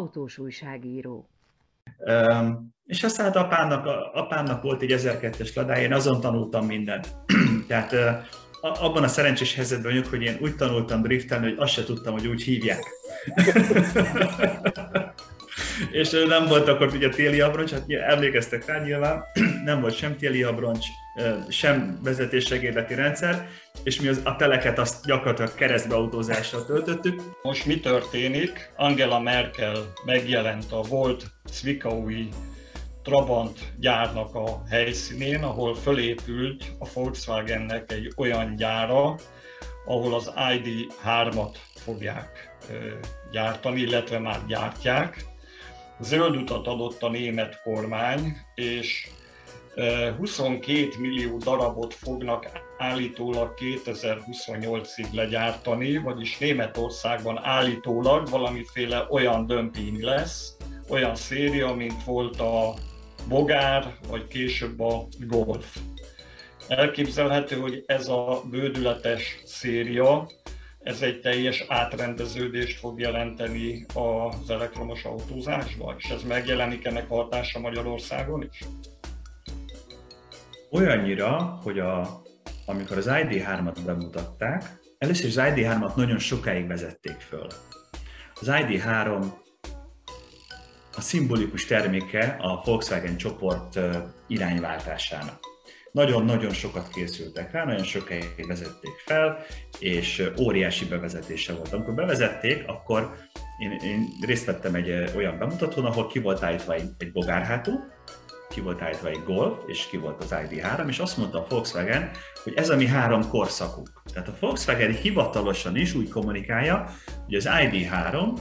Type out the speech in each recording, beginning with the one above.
autós újságíró. Um, és aztán hát apámnak, apámnak volt egy 1002-es ladája, én azon tanultam mindent. Tehát uh, abban a szerencsés helyzetben vagyok, hogy én úgy tanultam driftelni, hogy azt se tudtam, hogy úgy hívják. és nem volt akkor ugye téli abroncs, hát emlékeztek rá nyilván, nem volt sem téli abroncs, sem vezetéssegédleti rendszer, és mi az, a teleket azt gyakorlatilag keresztbeautózásra töltöttük. Most mi történik? Angela Merkel megjelent a volt Zwickau'i Trabant gyárnak a helyszínén, ahol fölépült a Volkswagennek egy olyan gyára, ahol az ID3-at fogják gyártani, illetve már gyártják. Zöld utat adott a német kormány, és 22 millió darabot fognak állítólag 2028-ig legyártani, vagyis Németországban állítólag valamiféle olyan dömping lesz, olyan széria, mint volt a Bogár, vagy később a Golf. Elképzelhető, hogy ez a bődületes széria, ez egy teljes átrendeződést fog jelenteni az elektromos autózásban, és ez megjelenik ennek hatása Magyarországon is? Olyannyira, hogy a, amikor az ID3-at bemutatták, először az ID3-at nagyon sokáig vezették föl. Az ID3 a szimbolikus terméke a Volkswagen csoport irányváltásának. Nagyon-nagyon sokat készültek rá, nagyon sokáig vezették fel, és óriási bevezetése volt. Amikor bevezették, akkor én, én részt vettem egy olyan bemutatón, ahol ki volt állítva egy, egy bogárhátú, ki volt állítva egy Golf, és ki volt az ID3, és azt mondta a Volkswagen, hogy ez a mi három korszakunk. Tehát a Volkswagen hivatalosan is úgy kommunikálja, hogy az ID3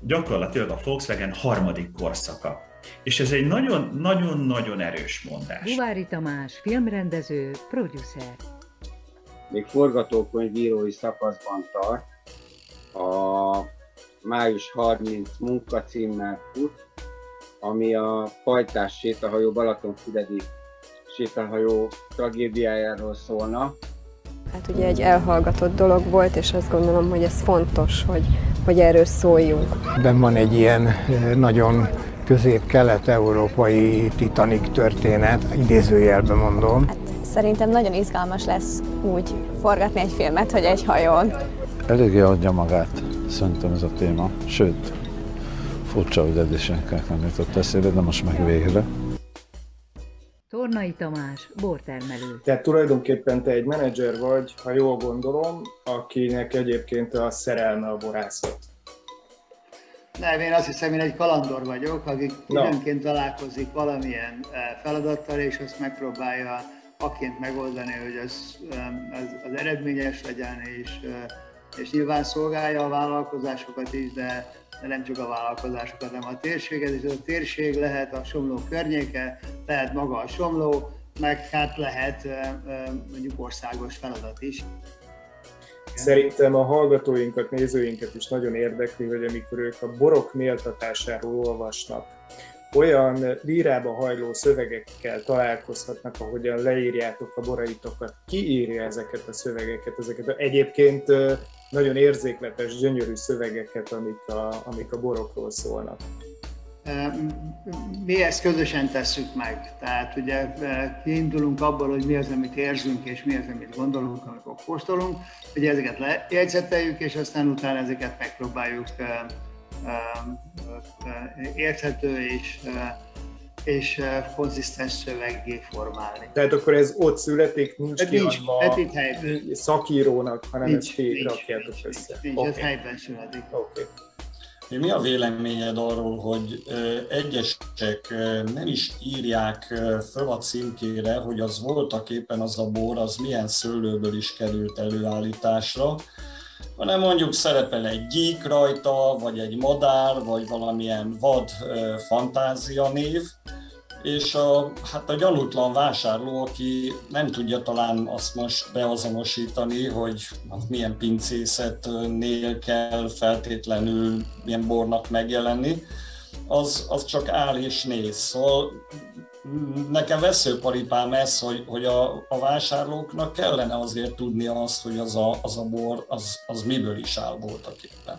gyakorlatilag a Volkswagen harmadik korszaka. És ez egy nagyon-nagyon-nagyon erős mondás. Buvári Tamás, filmrendező, producer. Még forgatókönyvírói szakaszban tart. A május 30 munkacímmel fut, ami a Pajtás sétahajó, Balatonfüredi sétahajó tragédiájáról szólna. Hát ugye egy elhallgatott dolog volt, és azt gondolom, hogy ez fontos, hogy, hogy erről szóljunk. Ben van egy ilyen eh, nagyon közép-kelet-európai Titanic történet, idézőjelben mondom. Hát szerintem nagyon izgalmas lesz úgy forgatni egy filmet, hogy egy hajón. Eléggé adja magát, szerintem ez a téma. Sőt, furcsa, hogy eddig senkinek nem jutott eszébe, de most meg végre. Tornai Tamás, bortermelő. Tehát tulajdonképpen te egy menedzser vagy, ha jól gondolom, akinek egyébként a szerelme a borászat. Nem, én azt hiszem, én egy kalandor vagyok, aki időnként találkozik valamilyen eh, feladattal, és azt megpróbálja aként megoldani, hogy az, az, az eredményes legyen, és, eh, és nyilván szolgálja a vállalkozásokat is, de de nem csak a vállalkozásokat, hanem a térséget, és ez a térség lehet a Somló környéke, lehet maga a Somló, meg hát lehet mondjuk országos feladat is. Szerintem a hallgatóinkat, nézőinket is nagyon érdekli, hogy amikor ők a borok méltatásáról olvasnak, olyan lírába hajló szövegekkel találkozhatnak, ahogyan leírjátok a boraitokat. Ki írja ezeket a szövegeket? Ezeket egyébként nagyon érzékletes, gyönyörű szövegeket, amik a, amik a borokról szólnak. Mi ezt közösen tesszük meg, tehát ugye kiindulunk abból, hogy mi az, amit érzünk, és mi az, amit gondolunk, amikor kóstolunk, hogy ezeket lejegyzeteljük, és aztán utána ezeket megpróbáljuk érthető és és konzisztens szöveggé formálni. Tehát akkor ez ott születik, nincs hát kiadva nincs, hát szakírónak, hanem nincs, ezt ti rakjátok össze. Nincs, okay. ez helyben születik. Okay. Mi a véleményed arról, hogy egyesek nem is írják föl a címkére, hogy az voltak éppen az a bor, az milyen szőlőből is került előállításra, hanem mondjuk szerepel egy gyík rajta, vagy egy madár, vagy valamilyen vad fantázia név, és a, hát a gyanútlan vásárló, aki nem tudja talán azt most beazonosítani, hogy milyen pincészetnél kell feltétlenül milyen bornak megjelenni, az, az csak áll és néz. Szóval nekem veszőparipám ez, hogy, hogy a, a vásárlóknak kellene azért tudni azt, hogy az a, az a bor, az, az miből is áll voltak éppen.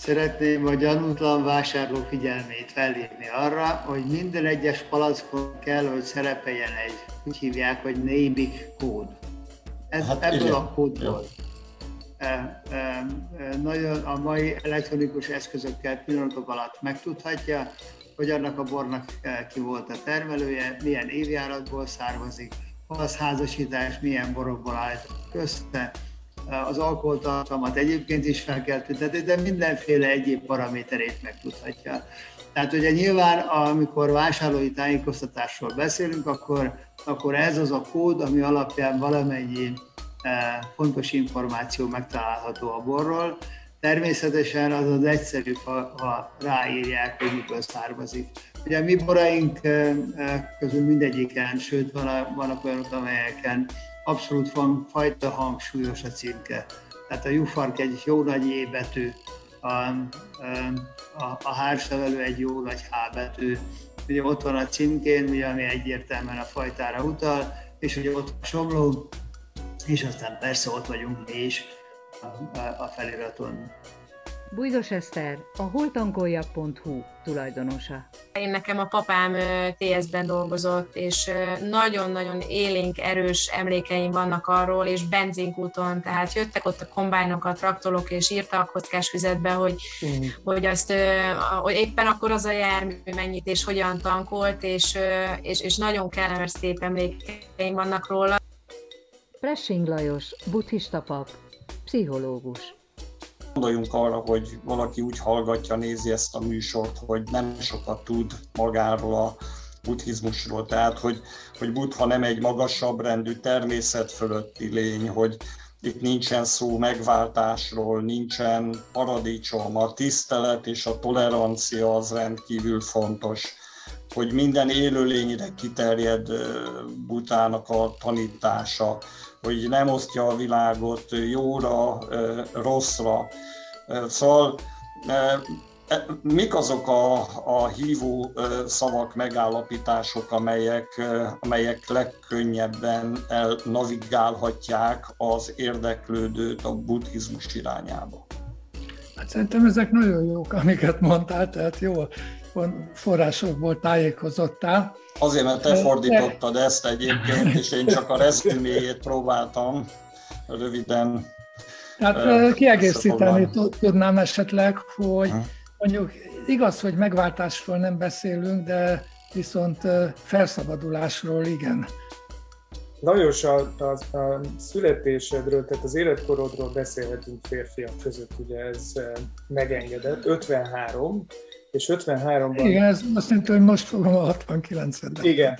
Szeretném a gyanútlan vásárló figyelmét felhívni arra, hogy minden egyes palackon kell, hogy szerepeljen egy, úgy hívják, hogy naming kód. Ez, hát ebből igen. a kódból. E, e, nagyon a mai elektronikus eszközökkel pillanatok alatt megtudhatja, hogy annak a bornak ki volt a termelője, milyen évjáratból származik, az házasítás milyen borokból állított össze, az alkoholtartalmat egyébként is fel kell tüntetni, de mindenféle egyéb paraméterét megtudhatja. Tehát ugye nyilván, amikor vásárlói tájékoztatásról beszélünk, akkor, akkor ez az a kód, ami alapján valamennyi eh, fontos információ megtalálható a borról. Természetesen az az egyszerű, ha, ha ráírják, hogy mikor származik. Ugye a mi boraink eh, eh, közül mindegyiken, sőt vannak olyanok, amelyeken abszolút van fajta hangsúlyos a címke. Tehát a jufark egy jó nagy é betű, a, a, a hársavelő egy jó nagy H betű. Ugye ott van a címkén, ugye, ami egyértelműen a fajtára utal, és ugye ott a somló, és aztán persze ott vagyunk mi is a, a, a feliraton. Bújdos Eszter, a holtankolja.hu tulajdonosa. Én nekem a papám TS-ben dolgozott, és nagyon-nagyon élénk, erős emlékeim vannak arról, és benzinkúton, tehát jöttek ott a kombájnok, a traktorok, és írtak kockás füzetbe, hogy, mm. hogy, azt, hogy éppen akkor az a jármű mennyit és hogyan tankolt, és, és, és nagyon kellemes szép emlékeim vannak róla. Pressing Lajos, buddhista pap, pszichológus. Gondoljunk arra, hogy valaki úgy hallgatja, nézi ezt a műsort, hogy nem sokat tud magáról a buddhizmusról, tehát hogy, hogy buddha nem egy magasabb rendű természet fölötti lény, hogy itt nincsen szó megváltásról, nincsen paradicsom, a tisztelet és a tolerancia az rendkívül fontos, hogy minden élőlényre kiterjed Butának a tanítása, hogy nem osztja a világot jóra, rosszra. Szóval e, mik azok a, a hívó szavak, megállapítások, amelyek, amelyek legkönnyebben navigálhatják az érdeklődőt a buddhizmus irányába? Hát szerintem ezek nagyon jók, amiket mondtál, tehát jó forrásokból tájékozottál. Azért, mert te fordítottad ezt egyébként, és én csak a rezüméjét próbáltam röviden Hát kiegészíteni tudnám esetleg, hogy mondjuk igaz, hogy megváltásról nem beszélünk, de viszont felszabadulásról igen. Lajos, a, a, a születésedről, tehát az életkorodról beszélhetünk férfiak között, ugye ez megengedett. 53, és 53-ban... Igen, ez azt jelenti, hogy most fogom a 69-et. Igen,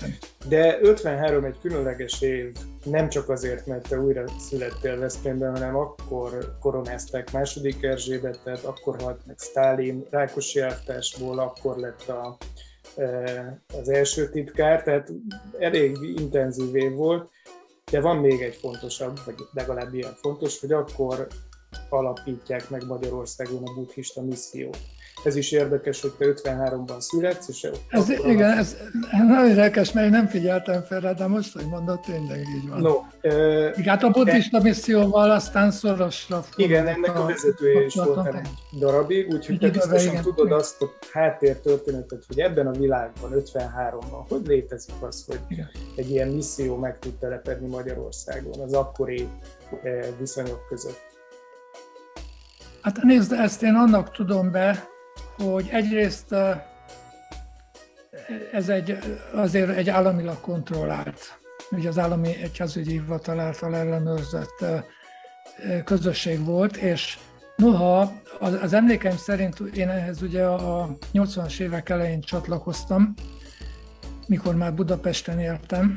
de 53 egy különleges év, nem csak azért, mert te újra születtél Veszprémben, hanem akkor koronázták második Erzsébetet, akkor halt meg Stálin, Rákosi ártásból, akkor lett a, e, az első titkár, tehát elég intenzív év volt, de van még egy fontosabb, vagy legalább ilyen fontos, hogy akkor alapítják meg Magyarországon a buddhista missziót. Ez is érdekes, hogy te 53-ban születsz, és ez, Igen, ez nagyon érdekes, mert én nem figyeltem fel rá, de most, hogy mondod, tényleg így van. No, uh, igen, hát a buddhista de... misszióval aztán szorosra Igen, ennek a, a vezetője is volt egy darabig, úgyhogy te biztosan igen, tudod igen. azt a háttértörténetet, hogy ebben a világban, 53-ban, hogy létezik az, hogy igen. egy ilyen misszió meg tud telepedni Magyarországon az akkori viszonyok között. Hát nézd, ezt én annak tudom be, hogy egyrészt ez egy, azért egy államilag kontrollált, ugye az állami egyházügyi hivatal által ellenőrzött közösség volt, és noha az, emlékeim szerint én ehhez ugye a 80-as évek elején csatlakoztam, mikor már Budapesten éltem,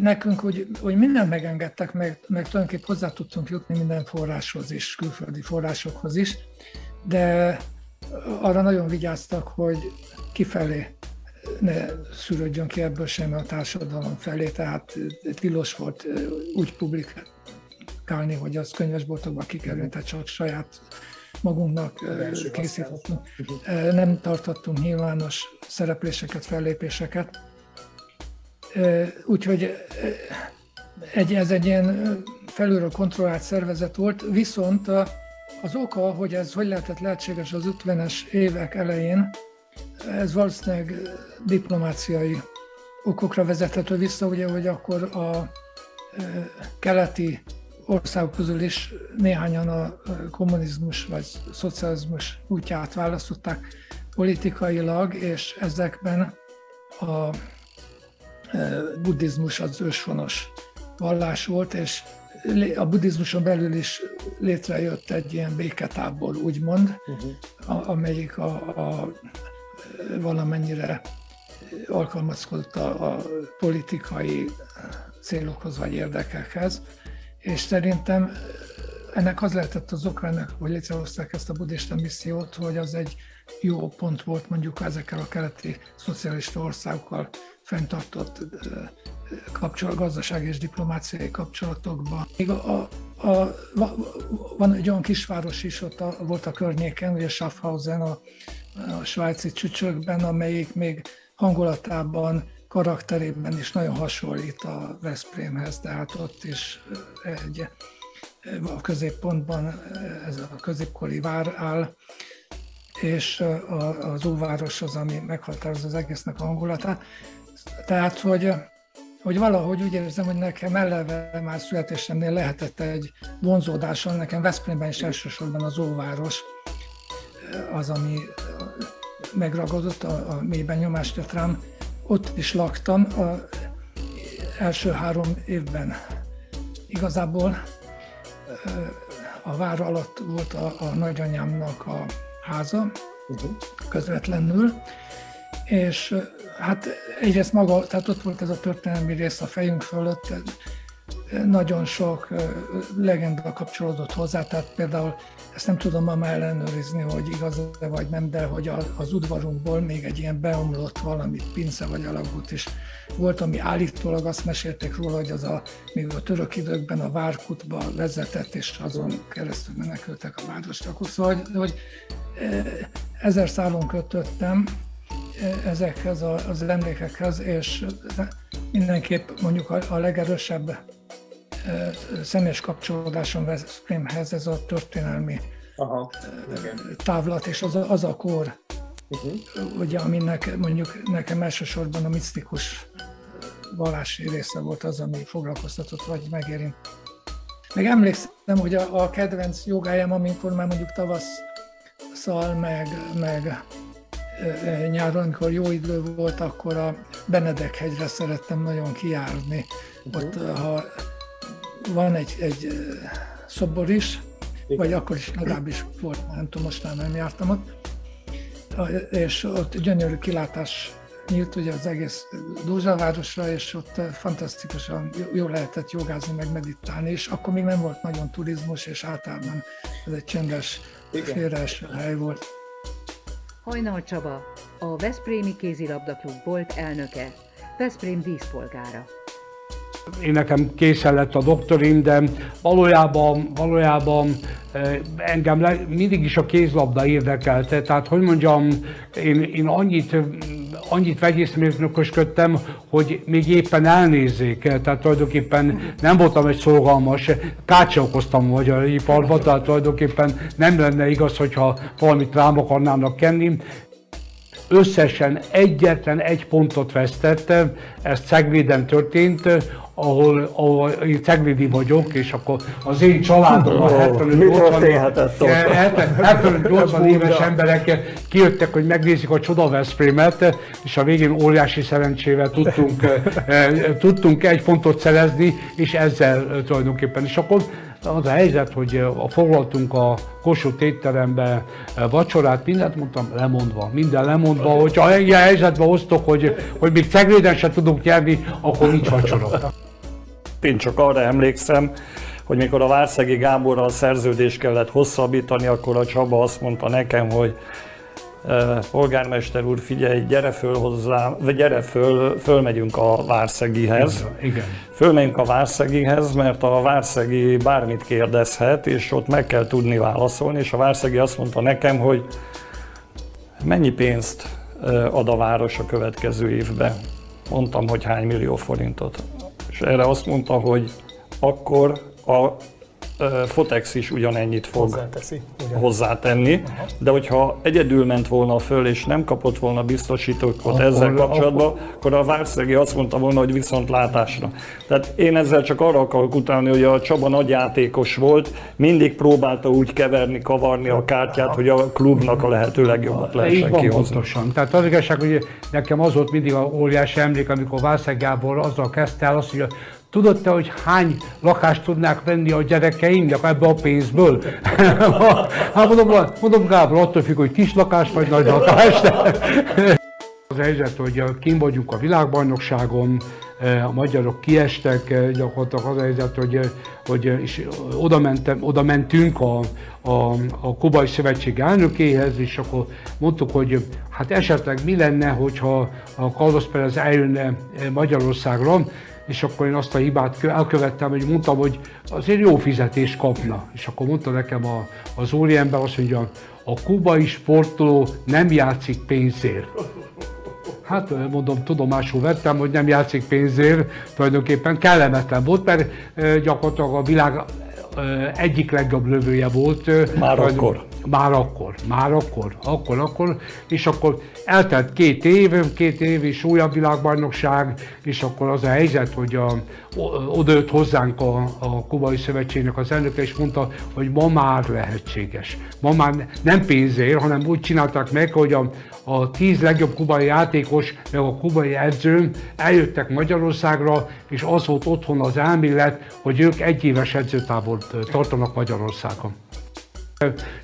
nekünk, hogy, hogy mindent megengedtek, meg, meg tulajdonképpen hozzá tudtunk jutni minden forráshoz is, külföldi forrásokhoz is, de arra nagyon vigyáztak, hogy kifelé ne szűrődjön ki ebből sem a társadalom felé, tehát tilos volt úgy publikálni, hogy az könyvesboltokba kikerült, tehát csak saját magunknak készítettünk. Nem tartottunk nyilvános szerepléseket, fellépéseket. Úgyhogy egy, ez egy ilyen felülről kontrollált szervezet volt, viszont Az oka, hogy ez hogy lehetett lehetséges az 50-es évek elején, ez valószínűleg diplomáciai okokra vezethető vissza, ugye, hogy akkor a keleti országok közül is néhányan a kommunizmus vagy szocializmus útját választották politikailag, és ezekben a buddhizmus az őshonos vallás volt, és a buddhizmuson belül is létrejött egy ilyen béketábor, úgymond, uh-huh. amelyik a, a valamennyire alkalmazkodott a, a politikai célokhoz vagy érdekekhez, és szerintem ennek az lehetett az oka ennek, hogy létrehozták ezt a buddhista missziót, hogy az egy jó pont volt mondjuk ezekkel a keleti szocialista országokkal fenntartott kapcsolat, gazdaság és diplomáciai kapcsolatokban. Még a, a, a, van egy olyan kisváros is ott a, volt a környéken, ugye Schaffhausen a, a svájci csücsökben, amelyik még hangulatában, karakterében is nagyon hasonlít a Veszprémhez, tehát ott is egy, a középpontban ez a középkori vár áll, és az óváros az, ami meghatározza az egésznek a hangulatát. Tehát, hogy, hogy valahogy úgy érzem, hogy nekem eleve már születésemnél lehetett egy vonzódáson, nekem Veszprémben is elsősorban az óváros az, ami megragadott, a, a mélyben nyomást tett rám. Ott is laktam a első három évben. Igazából a vár alatt volt a, a nagyanyámnak a háza, uh-huh. közvetlenül, és hát egyrészt maga, tehát ott volt ez a történelmi rész a fejünk fölött, nagyon sok legenda kapcsolódott hozzá, tehát például ezt nem tudom ma már ellenőrizni, hogy igaz -e vagy nem, de hogy az udvarunkból még egy ilyen beomlott valami pince vagy alagút is volt, ami állítólag azt mesélték róla, hogy az a, még a török időkben a Várkutba vezetett, és azon keresztül menekültek a várostakok. Szóval, hogy, hogy ezer szálon kötöttem ezekhez az emlékekhez, és mindenképp mondjuk a, a legerősebb személyes kapcsolódásom Veszprémhez ez a történelmi Aha, igen. távlat, és az a, az a kor, uh-huh. ugye, aminek mondjuk nekem elsősorban a misztikus vallási része volt az, ami foglalkoztatott, vagy megérint. Meg emlékszem, hogy a, a kedvenc jogájám, amikor már mondjuk tavasszal, meg, meg nyáron, amikor jó idő volt, akkor a Benedek hegyre szerettem nagyon kijárni. Uh-huh. Ott, ha van egy, egy szobor is, Igen. vagy akkor is legalábbis volt, nem tudom, most már nem jártam ott, és ott gyönyörű kilátás nyílt ugye az egész Dózsavárosra, és ott fantasztikusan jó lehetett jogázni, meg meditálni, és akkor még nem volt nagyon turizmus, és általában ez egy csendes, félreeső hely volt. Hajnal Csaba, a Veszprémi Kézilabdaklub volt elnöke, Veszprém díszpolgára. Én nekem készen lett a doktorim, de valójában, valójában eh, engem le, mindig is a kézlabda érdekelte. Tehát, hogy mondjam, én, én annyit, annyit vegyészmérnökösködtem, hogy még éppen elnézzék. Tehát tulajdonképpen nem voltam egy szolgalmas, kácsolkoztam a magyar iparba, tehát tulajdonképpen nem lenne igaz, hogyha valamit rám akarnának kenni összesen egyetlen egy pontot vesztettem, ez Cegléden történt, ahol, ahol én Ceglédi vagyok, és akkor az én családom a 75-80 éves emberek kijöttek, hogy megnézik a Csoda Veszprémet, és a végén óriási szerencsével tudtunk, eh, tudtunk egy pontot szerezni, és ezzel tulajdonképpen. És akkor az a helyzet, hogy foglaltunk a Kossuth étterembe vacsorát, mindent mondtam lemondva, minden lemondva, hogyha ilyen helyzetbe hoztok, hogy, hogy még Cegléden se tudunk nyerni, akkor nincs vacsora. Én csak arra emlékszem, hogy mikor a Várszegi Gáborral szerződést kellett hosszabbítani, akkor a Csaba azt mondta nekem, hogy polgármester úr, figyelj, gyere föl hozzá, vagy gyere föl, fölmegyünk a Várszegihez. Igen. Fölmegyünk a Várszegihez, mert a Várszegi bármit kérdezhet, és ott meg kell tudni válaszolni, és a Várszegi azt mondta nekem, hogy mennyi pénzt ad a város a következő évben. Mondtam, hogy hány millió forintot. És erre azt mondta, hogy akkor a Fotex is ugyanennyit fog Hozzáteszi, ugyan. hozzátenni, Aha. de hogyha egyedül ment volna föl és nem kapott volna biztosítókot ezzel kapcsolatban, akkor, akkor a Várszegi azt mondta volna, hogy viszont látásra. Tehát én ezzel csak arra akarok utalni, hogy a Csaba nagy játékos volt, mindig próbálta úgy keverni, kavarni a kártyát, hogy a klubnak a lehető legjobbat lehessen kihozni. Pontosan. Tehát az igazság, hogy nekem az volt mindig a óriási emlék, amikor Vászeg Gábor azzal kezdte el azt, hogy Tudod te, hogy hány lakást tudnák venni a gyerekeimnek ebbe a pénzből? hát mondom, mondom Gábor, attól függ, hogy kis lakás vagy nagy lakás. az helyzet, hogy kim vagyunk a világbajnokságon, a magyarok kiestek, gyakorlatilag az a helyzet, hogy, hogy is oda, mentem, oda mentünk a, a, a Kubai Szövetség elnökéhez, és akkor mondtuk, hogy hát esetleg mi lenne, hogyha a Carlos Perez eljönne Magyarországra, és akkor én azt a hibát elkövettem, hogy mondtam, hogy azért jó fizetést kapna. És akkor mondta nekem a, az úriember azt mondja, a kubai sportoló nem játszik pénzért. Hát mondom, tudomásul vettem, hogy nem játszik pénzért, tulajdonképpen kellemetlen volt, mert gyakorlatilag a világ egyik legjobb lövője volt. Már akkor. Már akkor, már akkor, akkor, akkor, és akkor eltelt két év, két év és újabb világbajnokság, és akkor az a helyzet, hogy a, odajött hozzánk a, a Kubai Szövetségnek az elnöke, és mondta, hogy ma már lehetséges. Ma már nem pénzért, hanem úgy csinálták meg, hogy a, a tíz legjobb kubai játékos, meg a kubai edző eljöttek Magyarországra, és az volt otthon az elmélet, hogy ők egyéves edzőtábort tartanak Magyarországon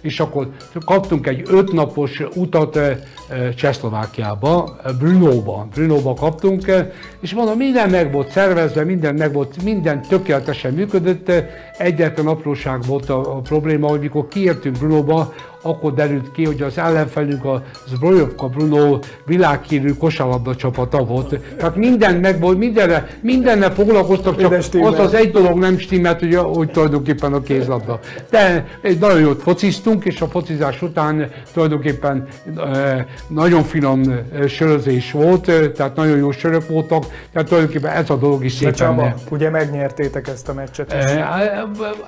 és akkor kaptunk egy ötnapos utat Csehszlovákiába, Brunóba. Brunóba kaptunk, és mondom, minden meg volt szervezve, minden meg volt, minden tökéletesen működött. Egyetlen apróság volt a, a probléma, hogy mikor kiértünk Brunóba, akkor derült ki, hogy az ellenfelünk a Zbrojovka Bruno világhírű kosárlabda csapata volt. Tehát minden meg volt, mindenre, mindenne foglalkoztak, csak az az egy dolog nem stimmelt, hogy, hogy tulajdonképpen a kézlabda. De egy nagyon jót fociztunk, és a focizás után tulajdonképpen nagyon finom sörözés volt, tehát nagyon jó sörök voltak, tehát tulajdonképpen ez a dolog is szépen... Csaba, ugye megnyertétek ezt a meccset is.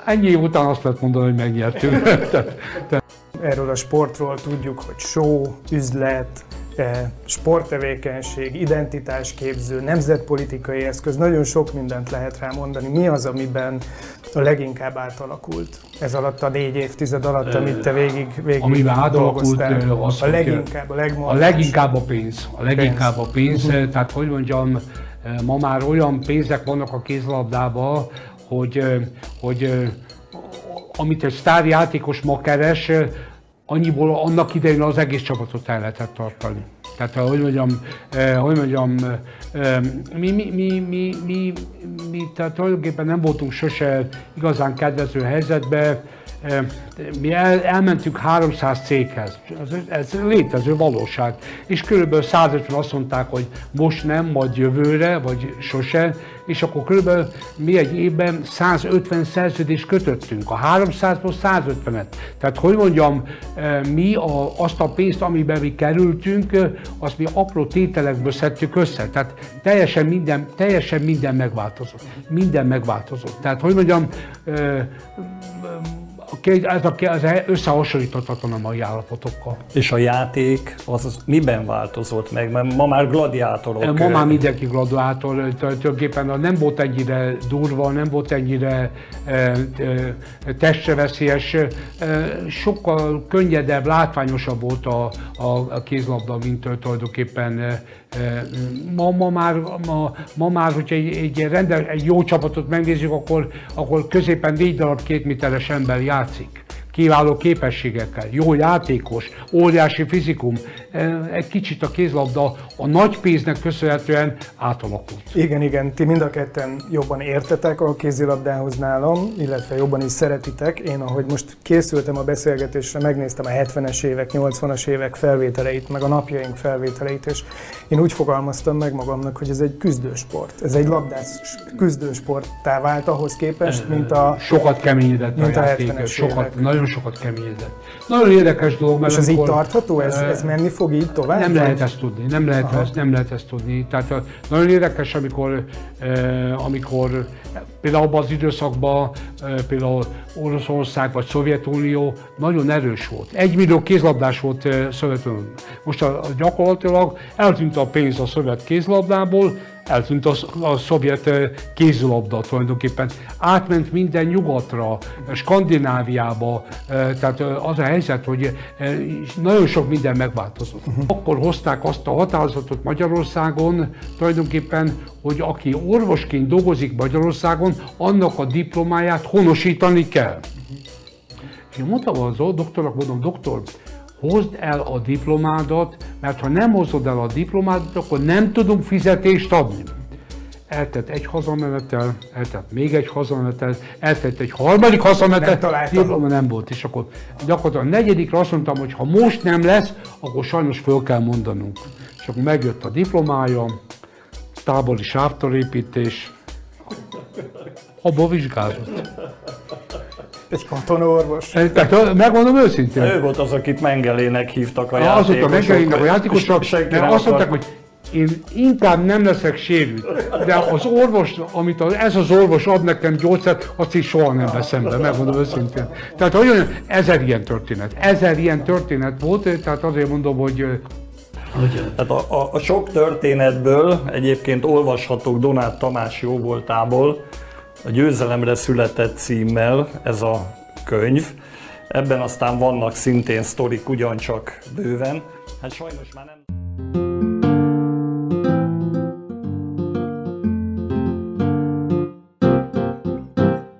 Ennyi év után azt lehet mondani, hogy megnyertünk. Erről a sportról tudjuk, hogy show, üzlet, eh, sporttevékenység, identitásképző, nemzetpolitikai eszköz, nagyon sok mindent lehet rá mondani. Mi az, amiben a leginkább átalakult ez alatt a négy évtized alatt, amit te végig, végig Amiben átalakult, az, a leginkább, a legmondás. A leginkább a pénz. A leginkább a pénz. Uh-huh. Tehát, hogy mondjam, ma már olyan pénzek vannak a kézlabdában, hogy, hogy amit egy sztárjátékos ma keres, annyiból annak idején az egész csapatot el lehetett tartani. Tehát, hogy mondjam, eh, hogy mondjam eh, mi, mi, mi, mi, mi, mi, tehát tulajdonképpen nem voltunk sose igazán kedvező helyzetben, mi el, elmentünk 300 céghez, ez, ez létező valóság, és körülbelül 150 azt mondták, hogy most nem, majd jövőre, vagy sose, és akkor körülbelül mi egy évben 150 szerződést kötöttünk, a 300-ból 150-et. Tehát hogy mondjam, mi a, azt a pénzt, amiben mi kerültünk, azt mi apró tételekből szedtük össze. Tehát teljesen minden, teljesen minden megváltozott. Minden megváltozott. Tehát hogy mondjam, ez, a, ez összehasonlíthatatlan a mai állapotokkal. És a játék az, az miben változott meg? Mert ma már gladiátorok. Ma már mindenki gladiátor, tulajdonképpen nem volt ennyire durva, nem volt ennyire e, e, testre veszélyes, e, sokkal könnyedebb, látványosabb volt a, a, a kézlabda, mint tulajdonképpen Ma, ma, már, ma, ma már, hogyha egy, egy, rendel, egy jó csapatot megnézzük, akkor, akkor középen négy darab két méteres ember játszik kiváló képességekkel, jó játékos, óriási fizikum. Egy kicsit a kézlabda a nagy pénznek köszönhetően átalakult. Igen, igen, ti mind a ketten jobban értetek a kézilabdához nálam, illetve jobban is szeretitek. Én, ahogy most készültem a beszélgetésre, megnéztem a 70-es évek, 80-as évek felvételeit, meg a napjaink felvételeit, és én úgy fogalmaztam meg magamnak, hogy ez egy küzdősport. Ez egy labdás küzdősporttá vált ahhoz képest, mint a... Sokat keményedett a játék, sokat, nagyon nagyon sokat keményedett. Nagyon érdekes dolog. Mert És ez így tartható? Ez, ez menni fog így tovább? Nem lehet ezt tudni, nem lehet, ezt, nem lehet ezt tudni. Tehát nagyon érdekes, amikor, amikor például abban az időszakban például Oroszország vagy Szovjetunió nagyon erős volt. Egy millió kézlabdás volt Szovjetunió. Most a, a gyakorlatilag eltűnt a pénz a szovjet kézlabdából, eltűnt a, a szovjet kézilabda tulajdonképpen. Átment minden nyugatra, Skandináviába, tehát az a helyzet, hogy nagyon sok minden megváltozott. Uh-huh. Akkor hozták azt a határozatot Magyarországon tulajdonképpen, hogy aki orvosként dolgozik Magyarországon, annak a diplomáját honosítani kell. Én mondtam az doktornak, mondom, doktor, hozd el a diplomádat, mert ha nem hozod el a diplomádat, akkor nem tudunk fizetést adni. Eltett egy hazamenetel, eltett még egy hazamenetel, eltett egy harmadik hazamenetel, diploma nem volt, és akkor gyakorlatilag a negyedikre azt mondtam, hogy ha most nem lesz, akkor sajnos föl kell mondanunk. És akkor megjött a diplomája, tábori sávtorépítés, abba vizsgázott. Egy katonorvos. Tehát megmondom őszintén. Ő volt az, akit Mengelének hívtak a játékosok. Az volt a Mengelének a játékosok, mert azt mondták, hogy én inkább nem leszek sérült, de az orvos, amit az, ez az orvos ad nekem gyógyszert, azt is soha nem veszem be, megmondom őszintén. Tehát olyan ezer ilyen történet, ezer ilyen történet volt, tehát azért mondom, hogy tehát a, a, a sok történetből egyébként olvashatók Donát Tamás jóvoltából, a Győzelemre született címmel ez a könyv. Ebben aztán vannak szintén sztorik ugyancsak bőven. Hát sajnos már nem...